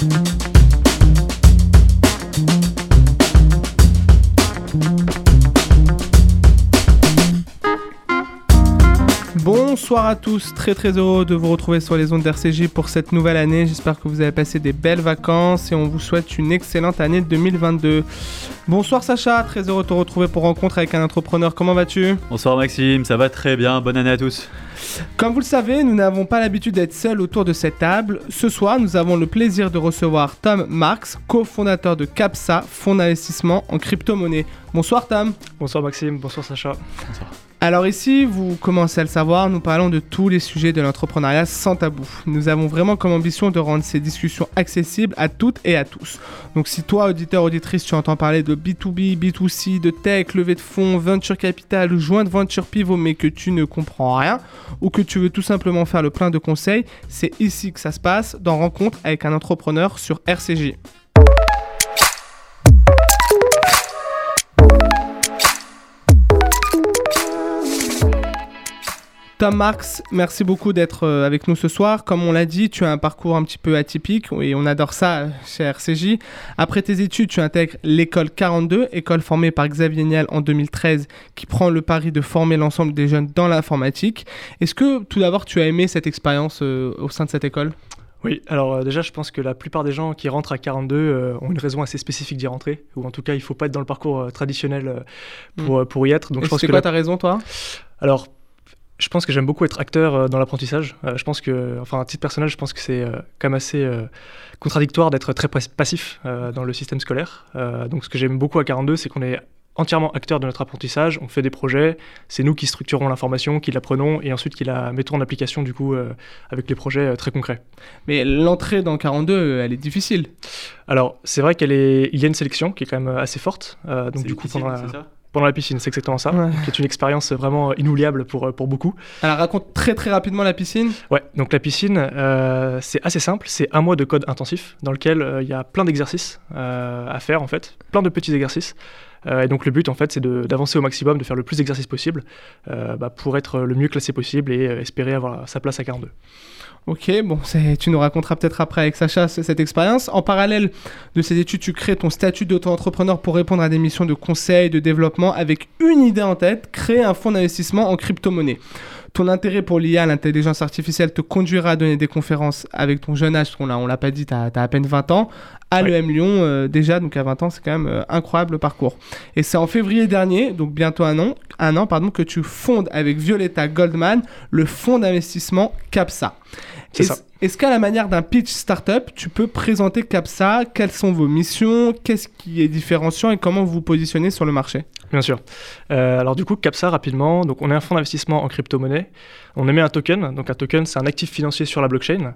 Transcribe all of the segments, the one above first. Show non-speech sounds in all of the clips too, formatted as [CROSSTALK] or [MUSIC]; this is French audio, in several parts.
Thank you. Bonsoir à tous, très très heureux de vous retrouver sur les ondes d'RCJ pour cette nouvelle année. J'espère que vous avez passé des belles vacances et on vous souhaite une excellente année 2022. Bonsoir Sacha, très heureux de te retrouver pour rencontre avec un entrepreneur. Comment vas-tu? Bonsoir Maxime, ça va très bien, bonne année à tous. Comme vous le savez, nous n'avons pas l'habitude d'être seuls autour de cette table. Ce soir, nous avons le plaisir de recevoir Tom Marx, cofondateur de CAPSA, fonds d'investissement en crypto-monnaie. Bonsoir Tom. Bonsoir Maxime, bonsoir Sacha. Bonsoir. Alors ici, vous commencez à le savoir, nous parlons de tous les sujets de l'entrepreneuriat sans tabou. Nous avons vraiment comme ambition de rendre ces discussions accessibles à toutes et à tous. Donc si toi, auditeur, auditrice, tu entends parler de B2B, B2C, de tech, levée de fonds, venture capital, joint venture pivot, mais que tu ne comprends rien, ou que tu veux tout simplement faire le plein de conseils, c'est ici que ça se passe, dans Rencontre avec un entrepreneur sur RCJ. Tom Marx, merci beaucoup d'être euh, avec nous ce soir. Comme on l'a dit, tu as un parcours un petit peu atypique et on adore ça chez RCJ. Après tes études, tu intègres l'école 42, école formée par Xavier Niel en 2013, qui prend le pari de former l'ensemble des jeunes dans l'informatique. Est-ce que tout d'abord tu as aimé cette expérience euh, au sein de cette école? Oui, alors euh, déjà je pense que la plupart des gens qui rentrent à 42 euh, ont une raison assez spécifique d'y rentrer, ou en tout cas il ne faut pas être dans le parcours euh, traditionnel euh, pour, pour y être. Donc Et je pense c'est que quoi la- ta raison, toi? Alors je pense que j'aime beaucoup être acteur euh, dans l'apprentissage. Euh, je pense que, enfin, à titre personnel, je pense que c'est euh, quand même assez contradictoire d'être très pas- passif dans le système scolaire. Donc, ce que j'aime beaucoup à 42, c'est qu'on est entièrement acteur de notre apprentissage. On fait des projets, c'est nous qui structurons l'information, qui l'apprenons et ensuite qui la mettons en application du coup euh, avec les projets euh, très concrets. Mais l'entrée dans 42, euh, elle est difficile. Alors, c'est vrai qu'il y a une sélection qui est quand même assez forte. Euh, donc, du coup, difficile, pendant la, c'est ça? Pendant la piscine, c'est exactement ça, Ouais. qui est une expérience vraiment inoubliable pour, pour beaucoup. Alors raconte très très rapidement la piscine. Ouais, donc la piscine, euh, c'est assez simple. C'est un mois de code intensif dans lequel euh, il y a plein d'exercices euh, à faire, en fait, plein de petits exercices. Euh, et donc le but, en fait, c'est d'avancer au maximum, de faire le plus d'exercices possible euh, bah, pour être le mieux classé possible et euh, espérer avoir sa place à 42. Ok, bon, tu nous raconteras peut-être après avec Sacha cette expérience. En parallèle de ces études, tu crées ton statut d'auto-entrepreneur pour répondre à des missions de conseil, de développement, avec une idée en tête, créer un fonds d'investissement en crypto-monnaie. Ton intérêt pour l'IA, l'intelligence artificielle, te conduira à donner des conférences avec ton jeune âge, parce qu'on l'a, l'a pas dit, tu as, à peine 20 ans, à l'EM Lyon euh, déjà, donc à 20 ans, c'est quand même euh, incroyable le parcours. Et c'est en février dernier, donc bientôt un an, un an pardon, que tu fondes avec Violetta Goldman le fonds d'investissement CAPSA. Est-ce qu'à la manière d'un pitch startup, tu peux présenter CAPSA? Quelles sont vos missions? Qu'est-ce qui est différenciant et comment vous vous positionnez sur le marché? Bien sûr. Euh, alors du coup, CAPSA, rapidement, donc on est un fonds d'investissement en crypto-monnaie. On émet un token. Donc un token, c'est un actif financier sur la blockchain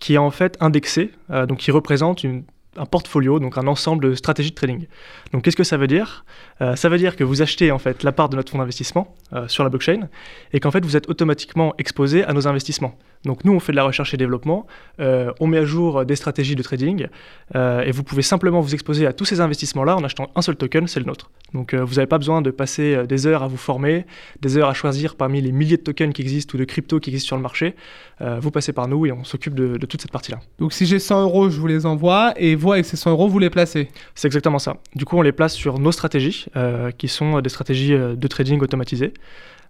qui est en fait indexé, euh, donc qui représente une- un portfolio, donc un ensemble de stratégies de trading. Donc qu'est-ce que ça veut dire? Euh, Ça veut dire que vous achetez en fait la part de notre fonds d'investissement euh, sur la blockchain et qu'en fait vous êtes automatiquement exposé à nos investissements. Donc nous on fait de la recherche et développement, euh, on met à jour des stratégies de trading et vous pouvez simplement vous exposer à tous ces investissements-là en achetant un seul token, c'est le nôtre. Donc vous n'avez pas besoin de passer des heures à vous former, des heures à choisir parmi les milliers de tokens qui existent ou de cryptos qui existent sur le marché. Vous passez par nous et on s'occupe de, de toute cette partie-là. Donc si j'ai 100 euros, je vous les envoie et vous, avec ces 100 euros, vous les placez. C'est exactement ça. Du coup, on les place sur nos stratégies, euh, qui sont des stratégies euh, de trading automatisées.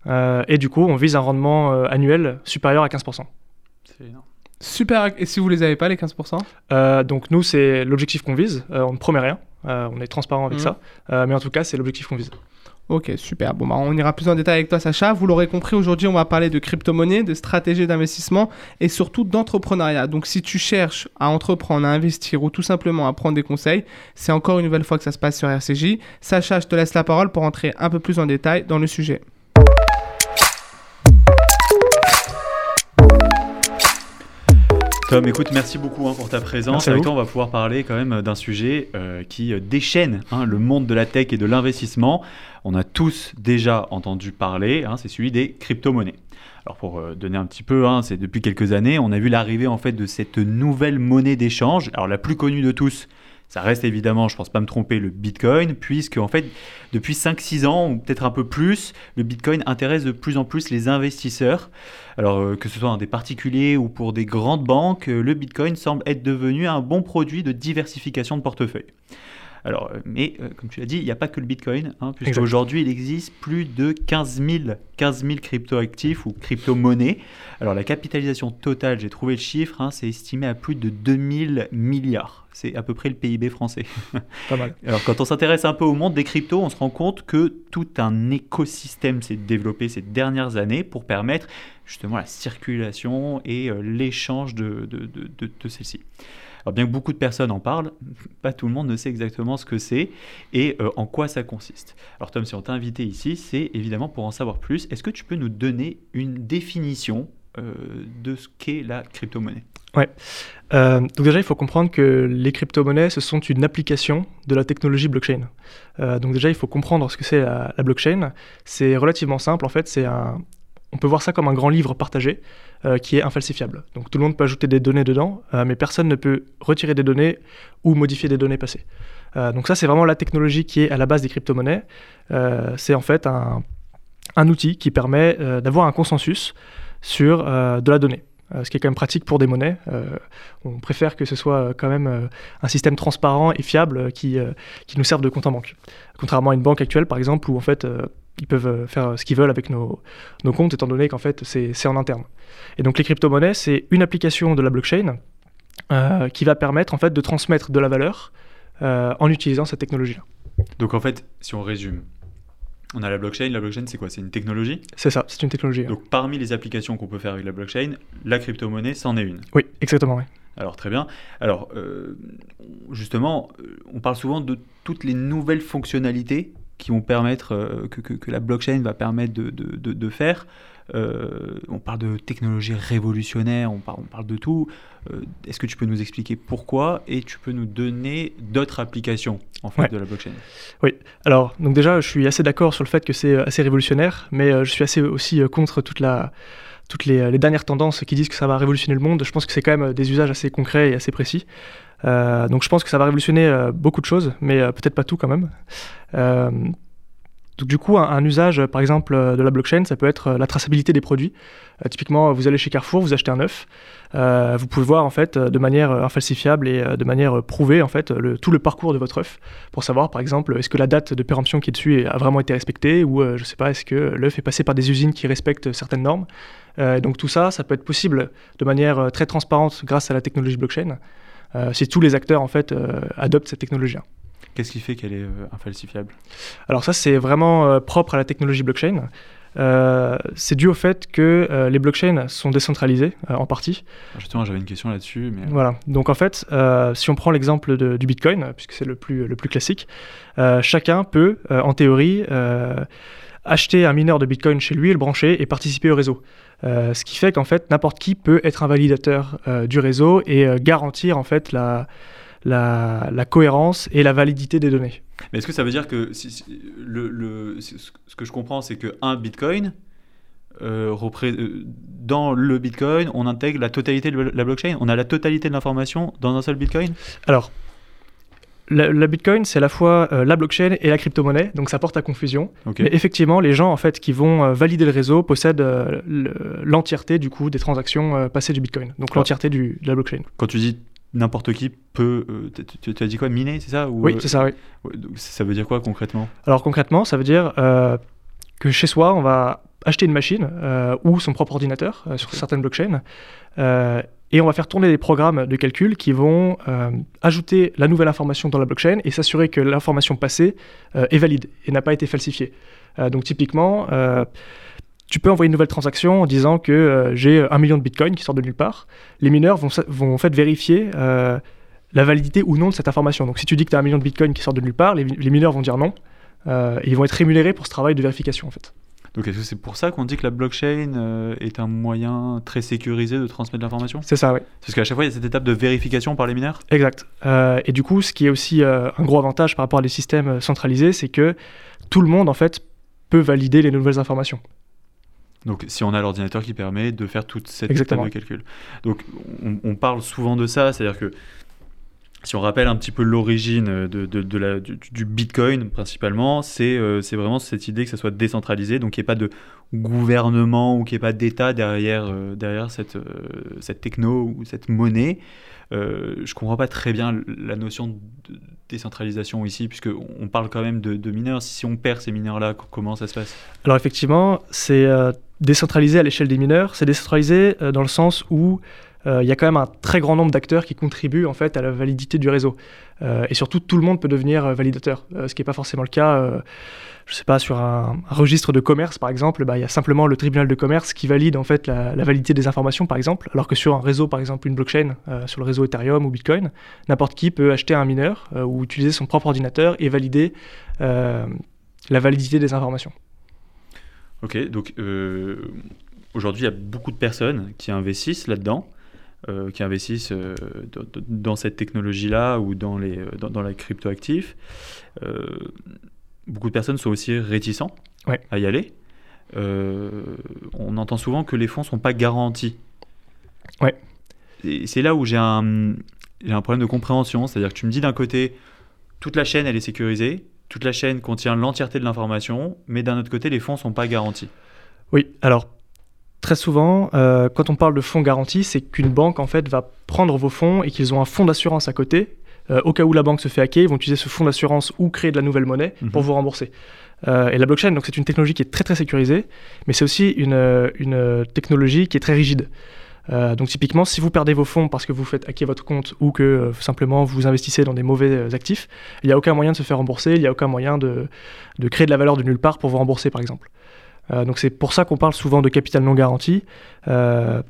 Euh, et du coup, on vise un rendement euh, annuel supérieur à 15%. C'est énorme. Super. Et si vous les avez pas, les 15% Euh, donc nous, c'est l'objectif qu'on vise. Euh, on ne promet rien. Euh, on est transparent avec Mhm. ça. Euh, mais en tout cas, c'est l'objectif qu'on vise. Ok, super. Bon, bah, on ira plus en détail avec toi, Sacha. Vous l'aurez compris, aujourd'hui, on va parler de crypto-monnaie, de stratégie d'investissement et surtout d'entrepreneuriat. Donc, si tu cherches à entreprendre, à investir ou tout simplement à prendre des conseils, c'est encore une nouvelle fois que ça se passe sur RCJ. Sacha, je te laisse la parole pour entrer un peu plus en détail dans le sujet. Tom, écoute, merci beaucoup hein, pour ta présence. Avec toi, on va pouvoir parler quand même d'un sujet euh, qui euh, déchaîne hein, le monde de la tech et de l'investissement. On a tous déjà entendu parler, hein, c'est celui des crypto-monnaies. Alors pour euh, donner un petit peu, c'est depuis quelques années, on a vu l'arrivée en fait de cette nouvelle monnaie d'échange. Alors la plus connue de tous, Ça reste évidemment, je pense pas me tromper, le Bitcoin, puisque en fait, depuis 5-6 ans, ou peut-être un peu plus, le Bitcoin intéresse de plus en plus les investisseurs. Alors euh, que ce soit des particuliers ou pour des grandes banques, euh, le Bitcoin semble être devenu un bon produit de diversification de portefeuille. Alors, euh, mais comme tu l'as dit, il n'y a pas que le Bitcoin, hein, puisqu'aujourd'hui il existe plus de 15 000, 15 crypto-actifs ou crypto-monnaies. Alors la capitalisation totale, j'ai trouvé le chiffre, hein, c'est estimé à plus de 2000 milliards. C'est à peu près le PIB français. [LAUGHS] Pas mal. Alors quand on s'intéresse un peu au monde des cryptos, on se rend compte que tout un écosystème s'est développé ces dernières années pour permettre justement la circulation et euh, l'échange de, de, de, de celle-ci. Alors bien que beaucoup de personnes en parlent, [LAUGHS] pas tout le monde ne sait exactement ce que c'est et euh, en quoi ça consiste. Alors Tom, si on t'a invité ici, c'est évidemment pour en savoir plus. Est-ce que tu peux nous donner une définition euh, de ce qu'est la crypto-monnaie? Ouais. Euh, donc déjà, il faut comprendre que les crypto-monnaies, ce sont une application de la technologie blockchain. donc déjà, il faut comprendre ce que c'est la, blockchain. C'est relativement simple, en fait. C'est un, on peut voir ça comme un grand livre partagé euh, qui est infalsifiable. Donc tout le monde peut ajouter des données dedans, euh, mais personne ne peut retirer des données ou modifier des données passées. Euh, donc ça, c'est vraiment la technologie qui est à la base des crypto-monnaies. c'est en fait un, un, outil qui permet d'avoir un consensus sur de la donnée. Ce qui est quand même pratique pour des monnaies. on préfère que ce soit quand même un système transparent et fiable qui, qui nous serve de compte en banque. Contrairement à une banque actuelle, par exemple, où en fait ils peuvent euh, faire ce qu'ils veulent avec nos, nos comptes, étant donné qu'en fait, c'est en interne. Et donc, les crypto-monnaies, c'est une application de la blockchain euh, qui va permettre en fait de transmettre de la valeur euh, en utilisant cette technologie-là. Donc, en fait, si on résume, on a la blockchain. La blockchain, c'est quoi? C'est une technologie? C'est ça, c'est une technologie. Donc, parmi les applications qu'on peut faire avec la blockchain, la crypto-monnaie, c'en est une. Oui, exactement. Oui. Alors très bien. Alors justement, on parle souvent de toutes les nouvelles fonctionnalités qui vont permettre, euh, que, que, la blockchain va permettre de, de, de, faire. Euh, on parle de technologie révolutionnaire, on parle, on parle de tout. Euh, est-ce que tu peux nous expliquer pourquoi et tu peux nous donner d'autres applications en fait de la blockchain? Oui. Alors donc déjà, je suis assez d'accord sur le fait que c'est assez révolutionnaire, mais je suis assez aussi contre toute la toutes les, les, dernières tendances qui disent que ça va révolutionner le monde. Je pense que c'est quand même des usages assez concrets et assez précis. Euh, donc je pense que ça va révolutionner euh, beaucoup de choses, mais euh, peut-être pas tout quand même. Donc du coup, un, usage, par exemple, de la blockchain, ça peut être la traçabilité des produits. typiquement, vous allez chez Carrefour, vous achetez un œuf, vous pouvez voir en fait de manière infalsifiable et de manière prouvée en fait tout le parcours de votre œuf pour savoir, par exemple, est-ce que la date de péremption qui est dessus a vraiment été respectée ou je sais pas, est-ce que l'œuf est passé par des usines qui respectent certaines normes. donc tout ça, ça peut être possible de manière très transparente grâce à la technologie blockchain. Euh, si tous les acteurs en fait euh, adoptent cette technologie. Qu'est-ce qui fait qu'elle est euh, infalsifiable? Alors ça, c'est vraiment propre à la technologie blockchain. c'est dû au fait que les blockchains sont décentralisées en partie. justement, j'avais une question là-dessus. Mais... Voilà. Donc en fait, si on prend l'exemple du Bitcoin, puisque c'est le plus, le plus classique, chacun peut, en théorie, acheter un mineur de Bitcoin chez lui, le brancher et participer au réseau. Euh, ce qui fait qu'en fait, n'importe qui peut être un validateur euh, du réseau et euh, garantir en fait la, la, cohérence et la validité des données. Mais est-ce que ça veut dire que le, ce que je comprends, c'est qu'un Bitcoin, dans le Bitcoin, on intègre la totalité de la blockchain? On a la totalité de l'information dans un seul Bitcoin? Alors, la, Bitcoin, c'est à la fois euh, la blockchain et la crypto-monnaie, donc ça porte à confusion. Mais effectivement, les gens en fait qui vont euh, valider le réseau possèdent euh, l'entièreté du coup des transactions passées du Bitcoin, donc l'entièreté de la blockchain. Quand tu dis n'importe qui peut, tu, as dit quoi, miner, c'est ça Oui, c'est ça. Oui. Ça veut dire quoi concrètement? Alors concrètement, ça veut dire que chez soi, on va acheter une machine ou son propre ordinateur sur certaines blockchains et on va faire tourner des programmes de calcul qui vont euh, ajouter la nouvelle information dans la blockchain et s'assurer que l'information passée euh, est valide et n'a pas été falsifiée. Euh, donc typiquement, tu peux envoyer une nouvelle transaction en disant que j'ai un million de bitcoins qui sortent de nulle part. Les mineurs vont, vont en fait vérifier la validité ou non de cette information. Donc si tu dis que tu as un million de bitcoins qui sortent de nulle part, les, les mineurs vont dire non. et ils vont être rémunérés pour ce travail de vérification en fait. Donc est-ce que c'est pour ça qu'on dit que la blockchain euh, est un moyen très sécurisé de transmettre l'information? C'est ça, oui. Parce qu'à chaque fois, il y a cette étape de vérification par les mineurs? Exact. Euh, et du coup, ce qui est aussi euh, un gros avantage par rapport à des systèmes centralisés, c'est que tout le monde, en fait, peut valider les nouvelles informations. Donc, si on a l'ordinateur qui permet de faire toute cette étape de calcul. Donc, on, on parle souvent de ça, c'est-à-dire que si on rappelle un petit peu l'origine de, de, la, du, Bitcoin principalement, c'est c'est vraiment cette idée que ça soit décentralisé, donc qu'il n'y ait pas de gouvernement ou qu'il n'y ait pas d'État derrière, derrière cette, cette techno ou cette monnaie. Euh, je comprends pas très bien la notion de décentralisation ici, puisqu'on parle quand même de, mineurs. Si on perd ces mineurs-là, comment ça se passe? Alors effectivement, c'est décentralisé à l'échelle des mineurs. C'est décentralisé dans le sens où euh, il y a quand même un très grand nombre d'acteurs qui contribuent en fait à la validité du réseau. Euh, et surtout, tout le monde peut devenir euh, validateur, ce qui n'est pas forcément le cas. je sais pas, sur un, registre de commerce, par exemple, bah, il y a simplement le tribunal de commerce qui valide en fait la, validité des informations, par exemple, alors que sur un réseau, par exemple, une blockchain, sur le réseau Ethereum ou Bitcoin, n'importe qui peut acheter un mineur ou utiliser son propre ordinateur et valider la validité des informations. Ok, donc aujourd'hui, il y a beaucoup de personnes qui investissent là-dedans. Euh, qui investissent euh, dans cette technologie-là ou dans, les, euh, dans, la crypto-actifs. beaucoup de personnes sont aussi réticents à y aller. on entend souvent que les fonds ne sont pas garantis. Ouais. c'est là où j'ai un, un problème de compréhension. C'est-à-dire que tu me dis d'un côté, toute la chaîne, elle est sécurisée, toute la chaîne contient l'entièreté de l'information, mais d'un autre côté, les fonds ne sont pas garantis. Oui, alors Très souvent, euh, quand on parle de fonds garantis, c'est qu'une banque en fait va prendre vos fonds et qu'ils ont un fonds d'assurance à côté. Euh, au cas où la banque se fait hacker, ils vont utiliser ce fonds d'assurance ou créer de la nouvelle monnaie pour mhm. vous rembourser. Euh, et la blockchain, donc c'est une technologie qui est très très sécurisée, mais c'est aussi une, une, technologie qui est très rigide. donc typiquement, si vous perdez vos fonds parce que vous faites hacker votre compte ou que simplement vous investissez dans des mauvais actifs, il n'y a aucun moyen de se faire rembourser, il n'y a aucun moyen de, de créer de la valeur de nulle part pour vous rembourser par exemple. Euh, donc c'est pour ça qu'on parle souvent de capital non garanti, euh,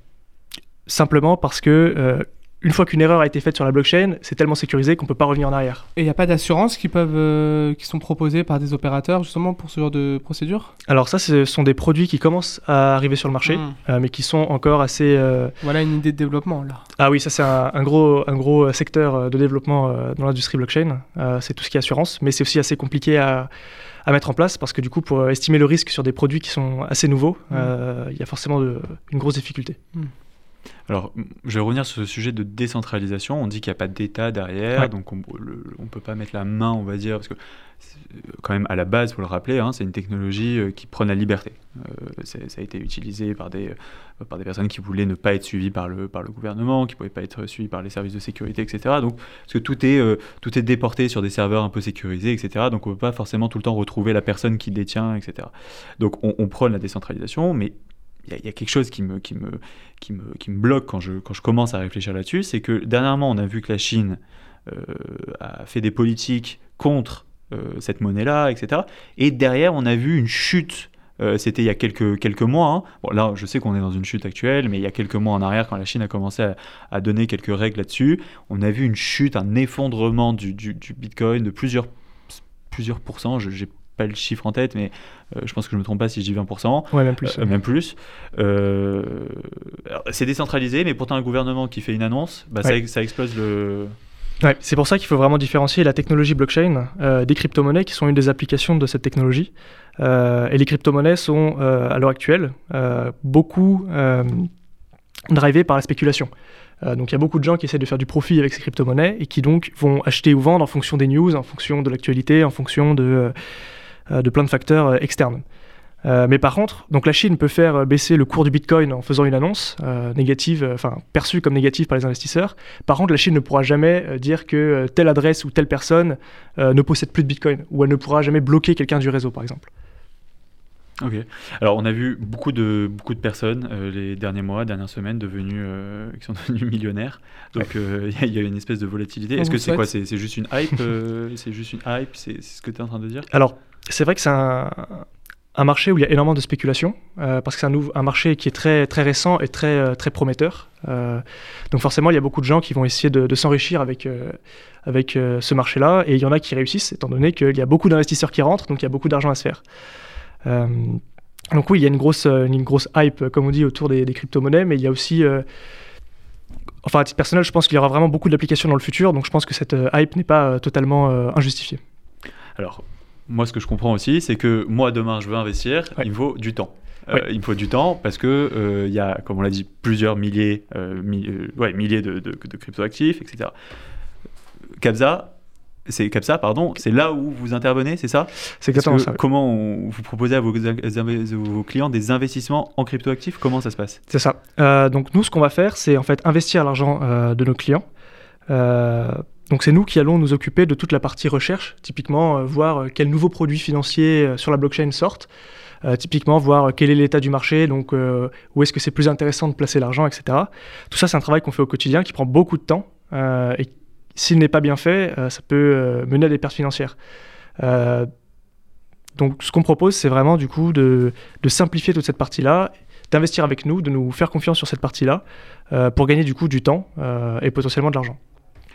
simplement parce que euh, une fois qu'une erreur a été faite sur la blockchain, c'est tellement sécurisé qu'on ne peut pas revenir en arrière. Et il n'y a pas d'assurance qui peuvent, qui sont proposées par des opérateurs justement pour ce genre de procédure? Alors ça, ce sont des produits qui commencent à arriver sur le marché, hmm. mais qui sont encore assez. Voilà une idée de développement là. Ah oui, ça c'est un, gros, un gros secteur de développement dans l'industrie blockchain. c'est tout ce qui est assurance, mais c'est aussi assez compliqué à à mettre en place parce que du coup, pour estimer le risque sur des produits qui sont assez nouveaux, mm. euh, il y a forcément une grosse difficulté. Mm. Alors, je vais revenir sur ce sujet de décentralisation. On dit qu'il n'y a pas d'État derrière, donc on ne peut pas mettre la main, on va dire, parce que quand même à la base, faut le rappeler, hein, c'est une technologie euh, qui prône la liberté. Euh, ça a été utilisé par des, euh, par des personnes qui voulaient ne pas être suivies par le, par le gouvernement, qui ne pouvaient pas être suivies par les services de sécurité, etc. Donc, parce que tout est, tout est déporté sur des serveurs un peu sécurisés, etc. Donc on ne peut pas forcément tout le temps retrouver la personne qui détient, etc. Donc on, prône la décentralisation, mais il y, a quelque chose qui me, qui me, qui me, qui me bloque quand je, quand je commence à réfléchir là-dessus, c'est que dernièrement, on a vu que la Chine a fait des politiques contre euh, cette monnaie-là, etc. Et derrière, on a vu une chute euh, c'était il y a quelques, quelques mois. Hein. Bon, là, je sais qu'on est dans une chute actuelle, mais il y a quelques mois en arrière, quand la Chine a commencé à, donner quelques règles là-dessus, on a vu une chute, un effondrement du, du, Bitcoin de plusieurs, plusieurs pourcents. Je n'ai pas le chiffre en tête, mais euh, je pense que je ne me trompe pas si je dis 20%. Ouais, même plus. même plus. c'est décentralisé, mais pourtant un gouvernement qui fait une annonce, bah, ça, ça explose le c'est pour ça qu'il faut vraiment différencier la technologie blockchain euh, des crypto-monnaies qui sont une des applications de cette technologie. Euh, et les crypto-monnaies sont, euh, à l'heure actuelle, beaucoup drivées par la spéculation. donc il y a beaucoup de gens qui essaient de faire du profit avec ces crypto-monnaies et qui donc vont acheter ou vendre en fonction des news, en fonction de l'actualité, en fonction de, de plein de facteurs externes. Euh, mais par contre, donc la Chine peut faire baisser le cours du Bitcoin en faisant une annonce euh, négative, euh, enfin perçue comme négative par les investisseurs. Par contre, la Chine ne pourra jamais dire que telle adresse ou telle personne ne possède plus de Bitcoin, ou elle ne pourra jamais bloquer quelqu'un du réseau, par exemple. Ok. Alors, on a vu beaucoup de, beaucoup de personnes les derniers mois, dernières semaines, devenues, qui sont devenues millionnaires. Donc, il y, a une espèce de volatilité. Est-ce que c'est quoi? C'est juste une hype C'est juste une hype C'est ce que tu es en train de dire? Alors, c'est vrai que c'est un, un marché où il y a énormément de spéculation, euh, parce que c'est un, marché qui est très, très récent et très, euh, très prometteur. Euh, donc forcément, il y a beaucoup de gens qui vont essayer de, s'enrichir avec, avec ce marché-là, et il y en a qui réussissent, étant donné qu'il y a beaucoup d'investisseurs qui rentrent, donc il y a beaucoup d'argent à se faire. donc oui, il y a une grosse, une grosse hype, comme on dit, autour des, des crypto-monnaies, mais il y a aussi... enfin, à titre personnel, je pense qu'il y aura vraiment beaucoup d'applications dans le futur, donc je pense que cette hype n'est pas totalement injustifiée. Alors, moi, ce que je comprends aussi, c'est que moi, demain, je veux investir, il me faut du temps. Euh, il me faut du temps parce que euh, il y a, comme on l'a dit, plusieurs milliers, euh, ouais, milliers de, de, cryptoactifs, etc. Capsa, c'est Capsa, pardon, c'est là où vous intervenez, c'est ça? C'est exactement ça. oui. Comment on- vous proposez à vos, vos clients des investissements en cryptoactifs? Comment ça se passe? C'est ça. Euh, donc nous, ce qu'on va faire, c'est en fait investir l'argent euh, de nos clients. Donc c'est nous qui allons nous occuper de toute la partie recherche, typiquement euh, voir euh, quels nouveaux produits financiers euh, sur la blockchain sortent, typiquement voir quel est l'état du marché, donc où est-ce que c'est plus intéressant de placer l'argent, etc. Tout ça, c'est un travail qu'on fait au quotidien qui prend beaucoup de temps et s'il n'est pas bien fait, ça peut mener à des pertes financières. Donc ce qu'on propose, c'est vraiment du coup de, simplifier toute cette partie-là d'investir avec nous, de nous faire confiance sur cette partie-là, pour gagner du coup du temps et potentiellement de l'argent.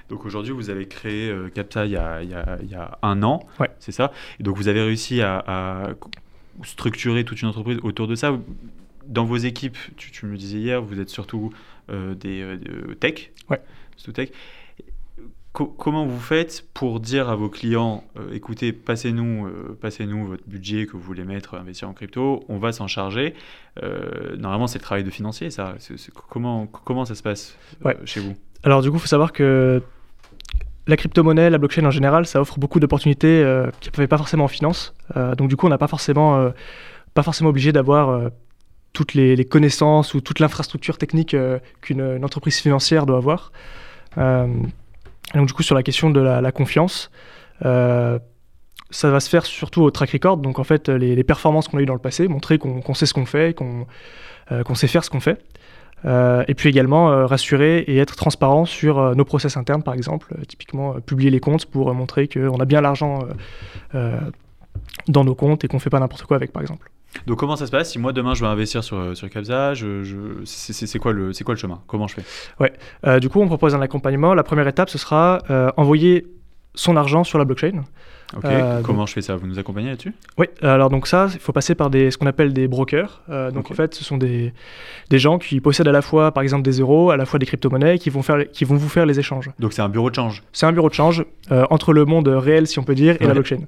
Donc aujourd'hui, vous avez créé euh, Capsa il y, a, il y a- il y a un an, Ouais. c'est ça? Et donc vous avez réussi à, à structurer toute une entreprise autour de ça. Dans vos équipes, tu, tu me le disais hier, vous êtes surtout euh, des euh, tech. Ouais. Surtout tech. Co- comment vous faites pour dire à vos clients, écoutez, passez-nous votre budget que vous voulez mettre, investir en crypto, on va s'en charger. Normalement, c'est le travail de financier, ça. Comment, comment ça se passe Ouais. chez vous? Alors du coup, il faut savoir que la crypto-monnaie, la blockchain en général, ça offre beaucoup d'opportunités euh, qu'il n'y avait pas forcément en finance. Euh, donc du coup, on n'a pas forcément, euh, obligé d'avoir toutes les, connaissances ou toute l'infrastructure technique qu'une une entreprise financière doit avoir. Donc du coup, sur la question de la, confiance, ça va se faire surtout au track record. Donc en fait, les, performances qu'on a eues dans le passé, montrer qu'on sait ce qu'on fait, qu'on sait faire ce qu'on fait. Euh, et puis également euh, rassurer et être transparent sur euh, nos process internes, par exemple, typiquement publier les comptes pour montrer qu'on a bien l'argent dans nos comptes et qu'on fait pas n'importe quoi avec, par exemple. Donc comment ça se passe Si moi demain je veux investir sur, sur Capsa, je, je- c'est quoi, le- quoi le chemin? Comment je fais? Euh, du coup, on propose un accompagnement. La première étape, ce sera euh, envoyer son argent sur la blockchain. Ok. Euh, Comment je fais ça? Vous nous accompagnez là-dessus? Oui, alors donc ça, il faut passer par des, ce qu'on appelle des brokers. Euh, donc en fait, ce sont des, des gens qui possèdent à la fois, par exemple, des euros, à la fois des crypto-monnaies, qui vont, faire, qui vont vous faire les échanges. Donc c'est un bureau de change? C'est un bureau de change euh, entre le monde réel, si on peut dire, et la blockchain.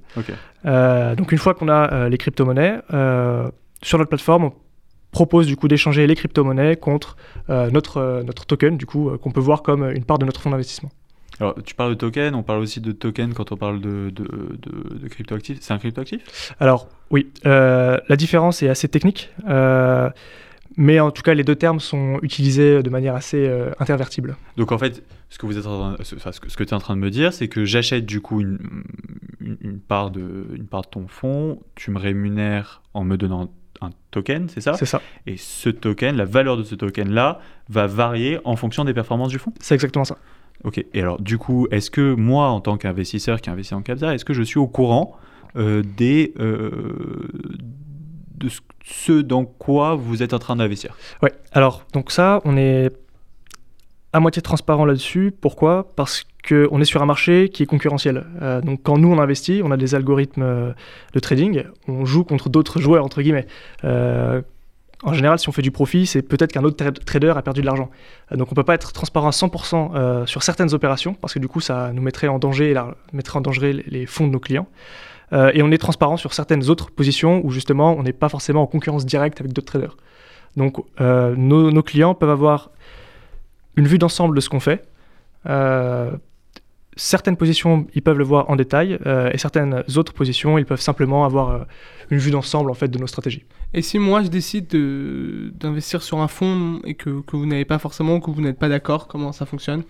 Donc une fois qu'on a les crypto-monnaies, sur notre plateforme, on propose du coup d'échanger les crypto-monnaies contre notre, notre token, du coup, qu'on peut voir comme une part de notre fonds d'investissement. Alors tu parles de token, on parle aussi de token quand on parle de, de, de, de cryptoactif. C'est un cryptoactif? Alors oui, euh, la différence est assez technique, euh, mais en tout cas les deux termes sont utilisés de manière assez euh, intervertible. Donc en fait, ce que vous êtes en train, enfin, ce que, ce que tu es en train de me dire, c'est que j'achète du coup une, une, une part de, une part de ton fonds, tu me rémunères en me donnant un token, c'est ça? C'est ça, Et ce token, la valeur de ce token-là, va varier en fonction des performances du fonds? C'est exactement ça. Ok, et alors du coup, est-ce que moi, en tant qu'investisseur qui investit en Capsa, est-ce que je suis au courant euh, des, euh, de ce, dans quoi vous êtes en train d'investir? Ouais, alors donc ça, on est à moitié transparent là-dessus. Pourquoi? Parce qu'on est sur un marché qui est concurrentiel. Euh, donc quand nous on investit, on a des algorithmes de trading, on joue contre d'autres joueurs, entre guillemets. En général, si on fait du profit, c'est peut-être qu'un autre tra- trader a perdu de l'argent. Euh, donc on peut pas être transparent à 100% euh, sur certaines opérations, parce que du coup ça nous mettrait en danger, mettrait en danger les- fonds de nos clients. Euh, et on est transparent sur certaines autres positions où justement on n'est pas forcément en concurrence directe avec d'autres traders. Donc nos clients peuvent avoir une vue d'ensemble de ce qu'on fait. Certaines positions, ils peuvent le voir en détail, euh, et certaines autres positions, ils peuvent simplement avoir euh, une vue d'ensemble en fait de nos stratégies. Et si moi je décide de- d'investir sur un fonds et que, que vous n'avez pas forcément, que vous n'êtes pas d'accord, comment ça fonctionne?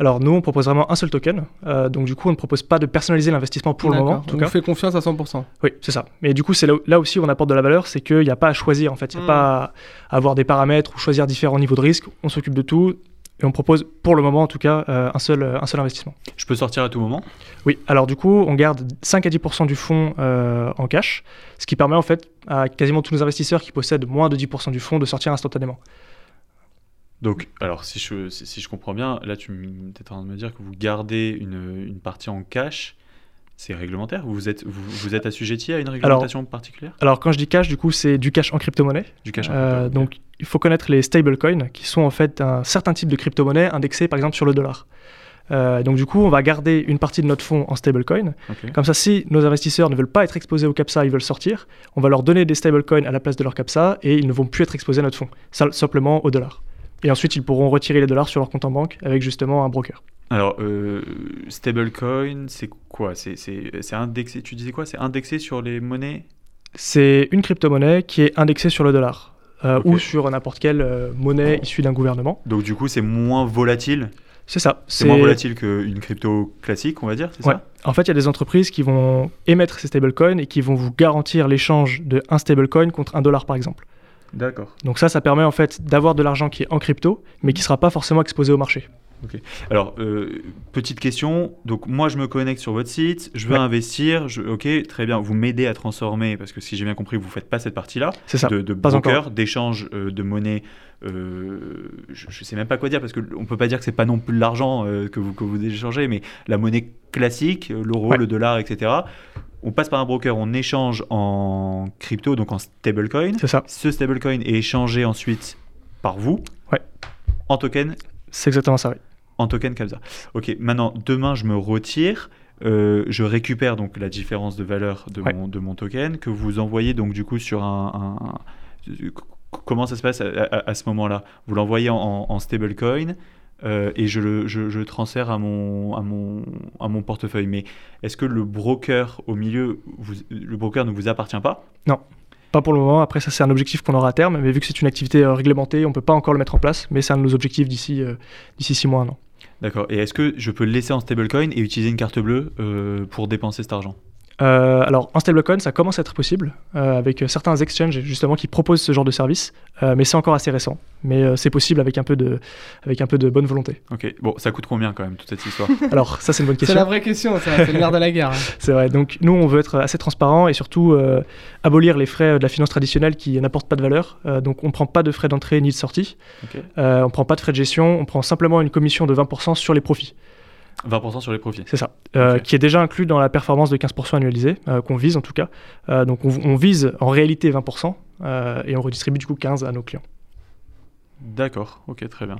Alors nous, on propose vraiment un seul token, euh, donc du coup, on ne propose pas de personnaliser l'investissement pour le moment. En tout On cas. fait confiance à 100%. Oui, c'est ça. Mais du coup, c'est là, aussi où on apporte de la valeur, c'est qu'il n'y a pas à choisir en fait. Il n'y a Mm. pas à avoir des paramètres ou choisir différents niveaux de risque. On s'occupe de tout et on propose pour le moment en tout cas euh, un, seul, un seul investissement. Je peux sortir à tout moment? Oui, alors du coup, on garde 5 à 10% du fonds euh, en cash, ce qui permet en fait à quasiment tous nos investisseurs qui possèdent moins de 10% du fonds de sortir instantanément. Donc, alors, si je, si, si je comprends bien, là, tu es en train de me dire que vous gardez une, une partie en cash. C'est réglementaire vous êtes, vous, vous êtes assujetti à une réglementation particulière? Alors quand je dis cash, du coup, c'est du cash en crypto-monnaie. Du cash en Euh, crypto, ok. donc, il faut connaître les stablecoins, qui sont en fait un certain type de crypto-monnaie indexée par exemple sur le dollar. Euh, donc du coup, on va garder une partie de notre fonds en stablecoin. Ok. Comme ça, si nos investisseurs ne veulent pas être exposés au CAPSA, ils veulent sortir, on va leur donner des stablecoins à la place de leur CAPSA et ils ne vont plus être exposés à notre fonds, simplement au dollar. Et ensuite, ils pourront retirer les dollars sur leur compte en banque avec justement un broker. Alors, euh, stablecoin, c'est quoi? C'est c'est- c'est indexé, tu disais quoi? C'est indexé sur les monnaies? C'est une crypto-monnaie qui est indexée sur le dollar euh, ou sur n'importe quelle euh, monnaie issue d'un gouvernement. Donc du coup, c'est moins volatile? C'est ça. C'est moins volatile qu'une crypto classique, on va dire, c'est Ouais. ça En fait, il y a des entreprises qui vont émettre ces stablecoins et qui vont vous garantir l'échange de un stablecoin contre un dollar, par exemple. D'accord. Donc ça, ça permet en fait d'avoir de l'argent qui est en crypto, mais qui ne sera pas forcément exposé au marché. Alors, euh, petite question. Donc, moi, je me connecte sur votre site, je veux Ouais. investir. Je, ok, très bien. Vous m'aidez à transformer, parce que si j'ai bien compris, vous ne faites pas cette partie-là, C'est ça. de, de pas broker, d'échange euh, de monnaie. euh, je ne sais même pas quoi dire, parce qu'on ne peut pas dire que c'est pas non plus de l'argent que, vous, que vous échangez, mais la monnaie classique, l'euro, Ouais. le dollar, etc. On passe par un broker, on échange en crypto, donc en stablecoin. C'est ça. Ce stablecoin est échangé ensuite par vous Ouais. en token C'est exactement ça, oui. en token Capsa. Ok, maintenant, demain, je me retire. euh, je récupère donc la différence de valeur de, Ouais. mon, de mon token que vous envoyez donc du coup sur un. un- un- comment ça se passe à, à- à ce moment-là? Vous l'envoyez en, en stablecoin euh, et je le, je, transfère à mon, à, mon, à mon portefeuille. Mais est-ce que le broker au milieu, vous- le broker ne vous appartient pas? Pas pour le moment. Après, ça, c'est un objectif qu'on aura à terme. Mais vu que c'est une activité euh, réglementée, on ne peut pas encore le mettre en place. Mais c'est un de nos objectifs d'ici euh, d'ici six mois, un an. D'accord. Et est-ce que je peux le laisser en stablecoin et utiliser une carte bleue euh, pour dépenser cet argent? Euh, alors, en stablecoin, ça commence à être possible euh, avec euh, certains exchanges justement qui proposent ce genre de service, euh, mais c'est encore assez récent. Mais euh, c'est possible avec un peu de, avec un peu de bonne volonté. Ok. Bon, ça coûte combien quand même toute cette histoire? [LAUGHS] Alors, ça, c'est une bonne C'est question. la vraie question, ça, c'est le nerf de la guerre. hein. [LAUGHS] C'est vrai. Donc, nous, on veut être assez transparent et surtout euh, abolir les frais de la finance traditionnelle qui n'apportent pas de valeur. Euh, donc, on ne prend pas de frais d'entrée ni de sortie. Euh, on ne prend pas de frais de gestion. On prend simplement une commission de 20% sur les profits. 20% sur les profits. C'est ça. Euh. Qui est déjà inclus dans la performance de 15% annualisée, euh, qu'on vise en tout cas. Euh, donc, on, on vise en réalité 20% euh, et on redistribue du coup 15% à nos clients. D'accord, ok, très bien.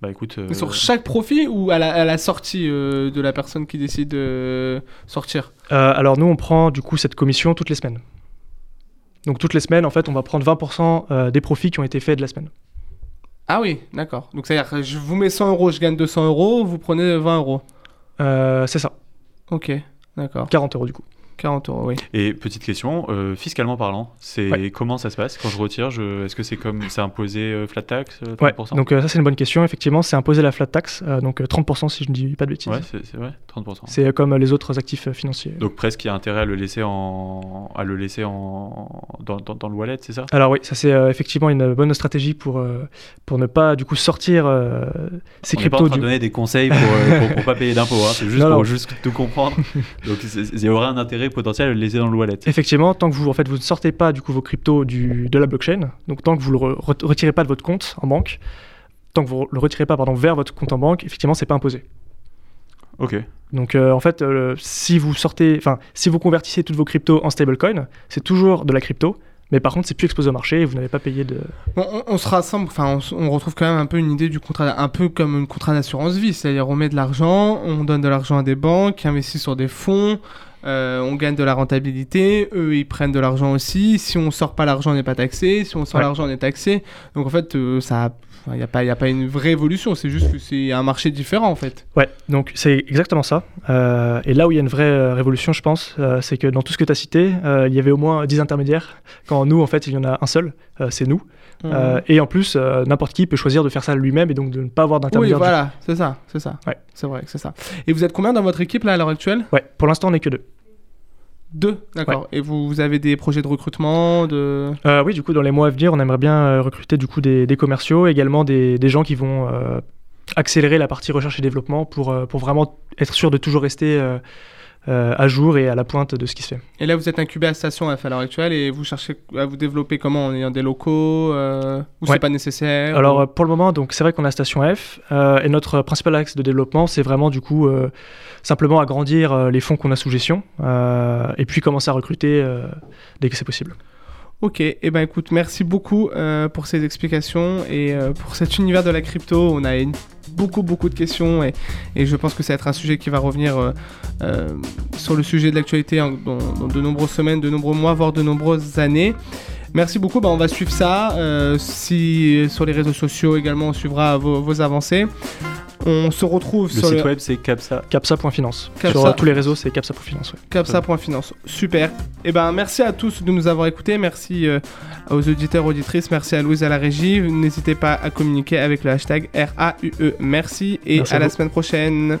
Bah écoute. euh, Mais Sur chaque profit ou à la, à la sortie euh, de la personne qui décide de sortir? Euh, alors nous, on prend du coup cette commission toutes les semaines. Donc toutes les semaines, en fait, on va prendre 20% euh, des profits qui ont été faits de la semaine. Ah oui, d'accord. Donc c'est-à-dire que je vous mets 100 euros, je gagne 200 euros, vous prenez 20 euros. Euh, c'est ça, Ok, d'accord. 40 euros du coup. 40 euros, oui. Et petite question, euh, fiscalement parlant, c'est Ouais. comment ça se passe quand je retire je... Est-ce que c'est comme c'est imposé euh, flat tax euh, Ouais, 30% donc euh, ça c'est une bonne question. Effectivement, c'est imposé la flat tax, donc euh, 30% si je ne dis pas de bêtises. Ouais, c'est vrai, 30%. C'est comme les autres actifs financiers. Donc presque il y a intérêt à le laisser en à le laisser en dans, dans, dans le wallet, c'est ça? Alors oui, ça c'est effectivement une bonne stratégie pour, pour ne pas du coup sortir ces On n'est pas en cryptos train du... de donner des conseils pour, pour pas payer d'impôts, hein, c'est [LAUGHS] juste Non, pour non. juste tout comprendre. Donc il y aurait un intérêt potentiel à le laisser dans le wallet. Effectivement, tant que vous en fait vous ne sortez pas du coup vos cryptos du, de la blockchain, donc tant que vous le re- re- retirez pas de votre compte en banque, tant que vous le retirez pas pardon vers votre compte en banque, effectivement c'est pas imposé. Ok. Donc euh, en fait, euh, si vous sortez, enfin si vous convertissez toutes vos cryptos en stablecoin, c'est toujours de la crypto, mais par contre c'est plus exposé au marché et vous n'avez pas payé de. Bon, on, on se rassemble, enfin, on retrouve quand même un peu une idée du contrat, un peu comme un contrat d'assurance vie, c'est-à-dire on met de l'argent, on donne de l'argent à des banques, qui investissent sur des fonds, euh, on gagne de la rentabilité, eux ils prennent de l'argent aussi. Si on sort pas l'argent, on n'est pas taxé. Si on sort Ouais. l'argent, on est taxé. Donc en fait, euh, ça, il n'y a pas, y a pas une vraie évolution. C'est juste que c'est un marché différent en fait. Ouais, donc c'est exactement ça. Euh, et là où il y a une vraie euh, révolution, je pense, c'est que dans tout ce que tu as cité, il y avait au moins 10 intermédiaires, quand nous en fait il y en a un seul, c'est nous. Euh, et en plus, euh, n'importe qui peut choisir de faire ça lui-même et donc de ne pas avoir oui, d'intermédiaire. du- voilà, c'est ça, c'est ça. Ouais. C'est vrai c'est ça. Et vous êtes combien dans votre équipe là à l'heure actuelle? Ouais, pour l'instant on n'est que deux. Deux, d'accord. Et vous, vous avez des projets de recrutement, de. Euh, oui, du coup, dans les mois à venir, on aimerait bien recruter du coup des, des commerciaux, également des, des gens qui vont accélérer la partie recherche et développement pour, pour vraiment être sûr de toujours rester à jour et à la pointe de ce qui se fait. Et là, vous êtes incubé à Station F à l'heure actuelle et vous cherchez à vous développer comment En ayant des locaux euh, Ou Ouais. c'est pas nécessaire Alors ou- euh, pour le moment, donc c'est vrai qu'on a Station F euh, et notre principal axe de développement, c'est vraiment du coup euh, simplement agrandir euh, les fonds qu'on a sous gestion euh, et puis commencer à recruter euh, dès que c'est possible. Ok, et eh ben écoute, merci beaucoup euh, pour ces explications et euh, pour cet univers de la crypto. On a une- beaucoup beaucoup de questions et, je pense que ça va être un sujet qui va revenir euh, euh, sur le sujet de l'actualité dans, de nombreuses semaines, de nombreux mois, voire de nombreuses années. Merci beaucoup, bah, on va suivre ça. Euh, sur les réseaux sociaux également, on suivra vos avancées. On se retrouve Le sur site le web, c'est Capsa. Capsa.finance. Capsa. Sur euh, tous les réseaux, c'est Capsa.finance. Ouais. capsa.finance. Super. Et ben merci à tous de nous avoir écoutés. Merci euh, aux auditeurs auditrices. Merci à Louise à la régie. N'hésitez pas à communiquer avec le hashtag RAUE. Merci et Merci à à la semaine prochaine.